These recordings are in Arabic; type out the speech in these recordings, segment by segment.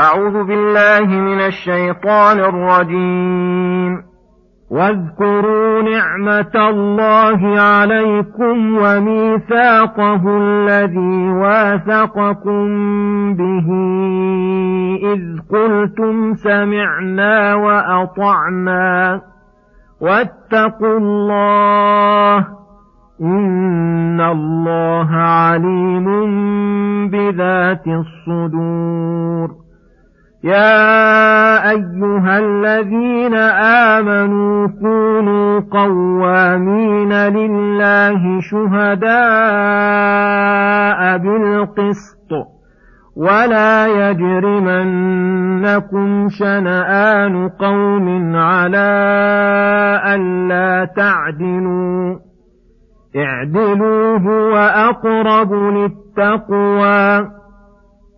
أعوذ بالله من الشيطان الرجيم. واذكروا نعمة الله عليكم وميثاقه الذي واثقكم به إذ قلتم سمعنا وأطعنا واتقوا الله إن الله عليم بذات الصدور. يا أيها الذين آمنوا كونوا قوامين لله شهداء بالقسط ولا يجرمنكم شنآن قوم على ألا تعدلوا اعدلوا هو أقرب للتقوى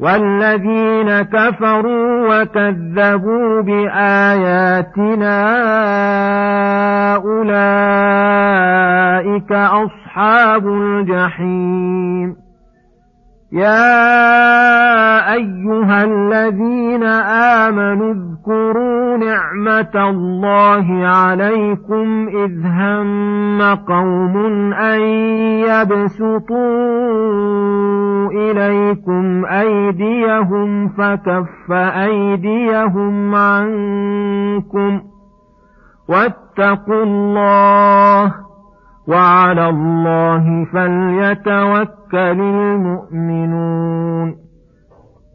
والذين كفروا وكذبوا بآياتنا أولئك أصحاب الجحيم. يا أيها الذين اذكروا الله عليكم إذ هم قوم أن يبسطوا إليكم أيديهم فكف أيديهم عنكم واتقوا الله وعلى الله فليتوكل المؤمنون.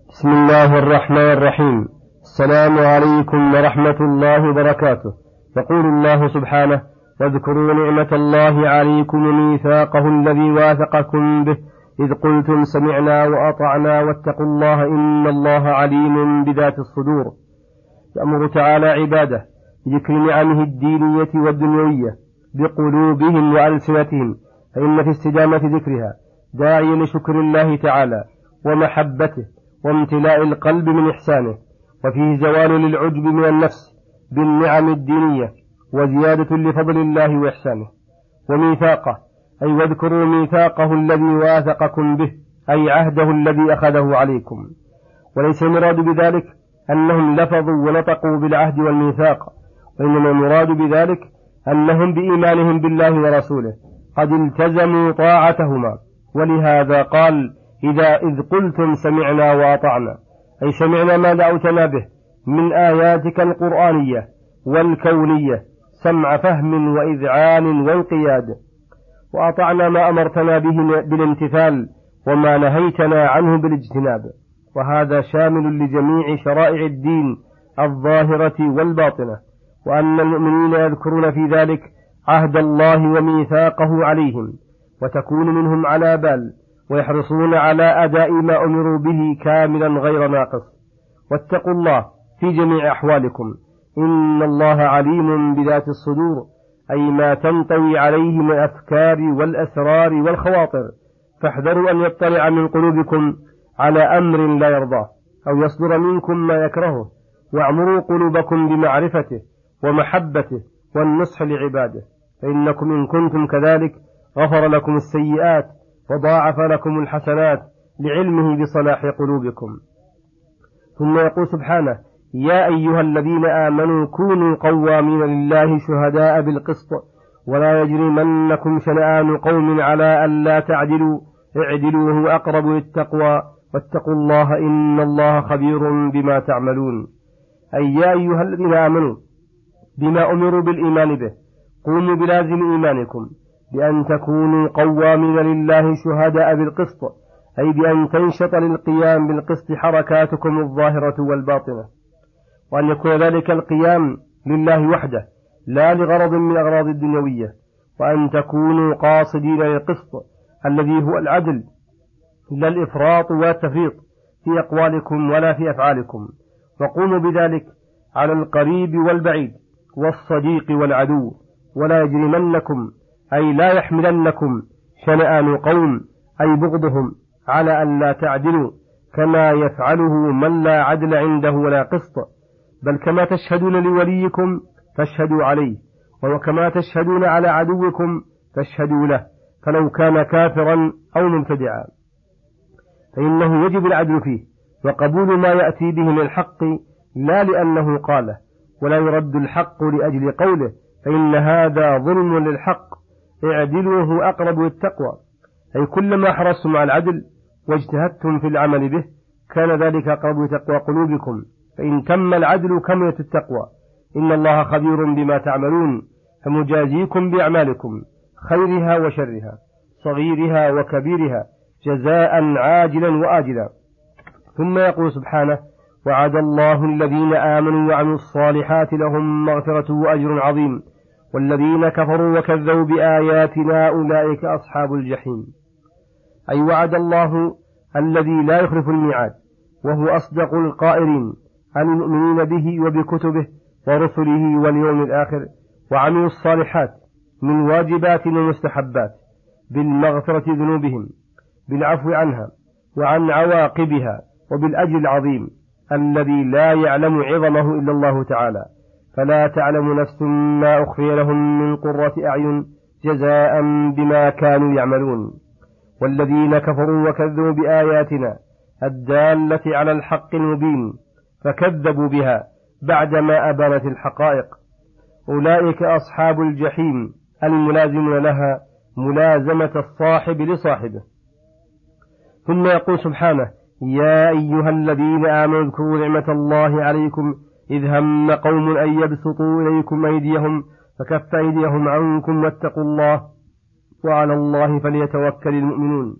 بسم الله الرحمن الرحيم. السلام عليكم ورحمة الله وبركاته. يقول الله سبحانه واذكروا نعمة الله عليكم وميثاقه الذي واثقكم به. إذ قلتم سمعنا وأطعنا واتقوا الله إن الله عليم بذات الصدور. يأمر تعالى عباده بذكر نعمه الدينية والدنيوية بقلوبهم وألسنتهم فإن في استدامة ذكرها داعي لشكر الله تعالى ومحبته وامتلاء القلب من إحسانه. وفيه زوال للعجب من النفس بالنعم الدينية وزيادة لفضل الله وإحسانه. وميثاقه أي واذكروا ميثاقه الذي واثقكم به أي عهده الذي أخذه عليكم. وليس المراد بذلك أنهم لفظوا ونطقوا بالعهد والميثاق وإنما المراد بذلك أنهم بإيمانهم بالله ورسوله قد التزموا طاعتهما. ولهذا قال إذا إذ قلتم سمعنا وأطعنا أي سمعنا ما دعوتنا به من آياتك القرآنية والكونية سمع فهم وإذعان وانقياد. وأطعنا ما أمرتنا به بالامتثال وما نهيتنا عنه بالاجتناب. وهذا شامل لجميع شرائع الدين الظاهرة والباطنة. وأن المؤمنين يذكرون في ذلك عهد الله وميثاقه عليهم وتكون منهم على بال. ويحرصون على أداء ما أمروا به كاملا غير ناقص. واتقوا الله في جميع أحوالكم. إن الله عليم بذات الصدور أي ما تنطوي عليه من الأفكار والأسرار والخواطر. فاحذروا أن يطلع من قلوبكم على أمر لا يرضاه أو يصدر منكم ما يكرهه. واعمروا قلوبكم بمعرفته ومحبته والنصح لعباده فإنكم إن كنتم كذلك غفر لكم السيئات. وضاعف لكم الحسنات لعلمه بصلاح قلوبكم. ثم يقول سبحانه يا أيها الذين آمنوا كونوا قوامين لله شهداء بالقسط ولا يجرمنكم شنآن قوم على ألا تعدلوا اعدلوا هو أقرب للتقوى واتقوا الله إن الله خبير بما تعملون. أي يا أيها الذين آمنوا بما أمروا بالإيمان به قوموا بلازم إيمانكم. بأن تكونوا قوامين لله شهداء بالقسط أي بأن تنشط للقيام بالقسط حركاتكم الظاهرة والباطنة وأن يكون ذلك القيام لله وحده لا لغرض من الأغراض الدنيوية وأن تكونوا قاصدين للقسط الذي هو العدل لا الإفراط والتفريط في أقوالكم ولا في أفعالكم. وقوموا بذلك على القريب والبعيد والصديق والعدو ولا يجرمنكم أي لا يحملنكم شنآن قوم أي بغضهم على أن لا تعدلوا كما يفعله من لا عدل عنده ولا قسط بل كما تشهدون لوليكم فاشهدوا عليه وكما تشهدون على عدوكم فاشهدوا له فلو كان كافرا أو مبتدعا. فإنه يجب العدل فيه وقبول ما يأتي به من الحق لا لأنه قاله ولا يرد الحق لأجل قوله فإن هذا ظلم للحق. اعدلوا هو أقرب للتقوى. أي كلما حرصتم على العدل واجتهدتم في العمل به كان ذلك أقرب لتقوى قلوبكم. فإن تم العدل كملت التقوى. إن الله خبير بما تعملون فمجازيكم بأعمالكم خيرها وشرها صغيرها وكبيرها جزاء عاجلا وآجلا. ثم يقول سبحانه وعد الله الذين آمنوا وعملوا الصالحات لهم مغفرة وأجر عظيم. والذين كفروا وكذبوا بآياتنا أولئك أصحاب الجحيم. أي وعد الله الذي لا يخلف الميعاد وهو أصدق القائلين المؤمنين به وبكتبه ورسله واليوم الآخر وعملوا الصالحات من واجبات ومستحبات بالمغفرة ذنوبهم بالعفو عنها وعن عواقبها وبالأجر العظيم الذي لا يعلم عظمه إلا الله تعالى. فلا تعلم نفس ما أخفي لهم من قرة أعين جزاء بما كانوا يعملون. والذين كفروا وكذبوا بآياتنا الدالة على الحق المبين فكذبوا بها بعدما أبانت الحقائق. أولئك أصحاب الجحيم الملازمون لها ملازمة الصاحب لصاحبه. ثم يقول سبحانه يا أيها الذين آمنوا اذكروا نعمة الله عليكم إذ هم قوم أن يبسطوا إليكم أيديهم فكف أيديهم عنكم واتقوا الله وعلى الله فليتوكل المؤمنون.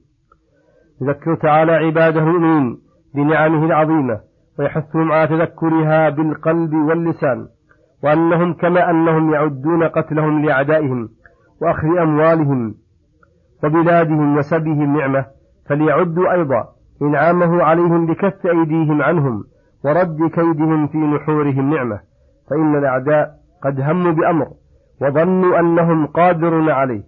يذكر تعالى عباده المؤمنين بنعمه العظيمة ويحثهم على تذكرها بالقلب واللسان وأنهم كما أنهم يعدون قتلهم لأعدائهم وأخذ أموالهم وبلادهم وسبيهم نعمة فليعدوا أيضا إنعامه عليهم بكف أيديهم عنهم ورد كيدهم في نحورهم نعمة فإن الأعداء قد هموا بأمر وظنوا أنهم قادرون عليه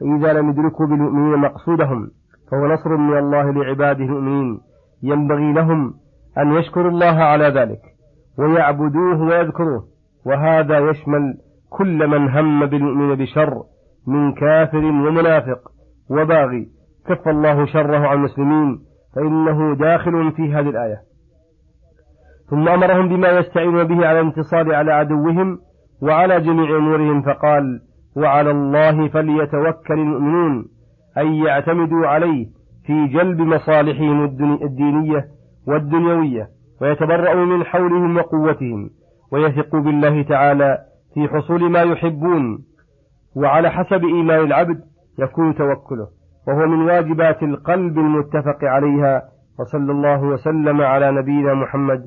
فإذا لم يدركوا بالمؤمنين مقصودهم فهو نصر من الله لعباده المؤمنين ينبغي لهم أن يشكروا الله على ذلك ويعبدوه ويذكروه وهذا يشمل كل من هم بالمؤمن بشر من كافر ومنافق وباغي كف الله شره عن المسلمين فإنه داخل في هذه الآية. ثم أمرهم بما يستعينون به على الانتصار على عدوهم وعلى جميع أمورهم فقال وعلى الله فليتوكل المؤمنون أي يعتمدوا عليه في جلب مصالحهم الدينية والدنيوية ويتبرأوا من حولهم وقوتهم ويثقوا بالله تعالى في حصول ما يحبون وعلى حسب إيمان العبد يكون توكله وهو من واجبات القلب المتفق عليها وصلى الله وسلم على نبينا محمد